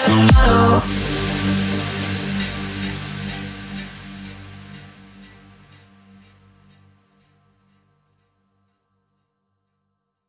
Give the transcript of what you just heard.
Slow